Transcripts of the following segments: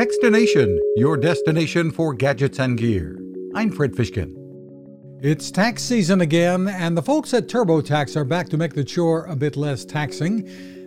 Techstination, your destination for gadgets and gear. I'm Fred Fishkin. It's tax season again, and the folks at TurboTax are back to make the chore a bit less taxing.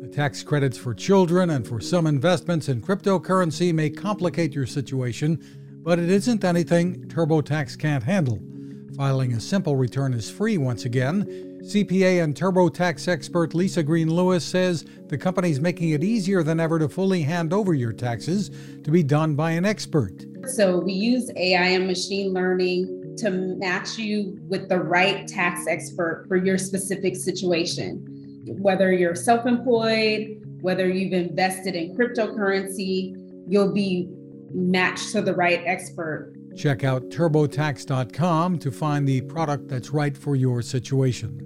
The tax credits for children and for some investments in cryptocurrency may complicate your situation, but it isn't anything TurboTax can't handle. Filing a simple return is free once again. CPA and TurboTax expert Lisa Green Lewis says the company's making it easier than ever to fully hand over your taxes to be done by an expert. So we use AI and machine learning to match you with the right tax expert for your specific situation. Whether you're self employed, whether you've invested in cryptocurrency, you'll be matched to the right expert. Check out turbotax.com to find the product that's right for your situation.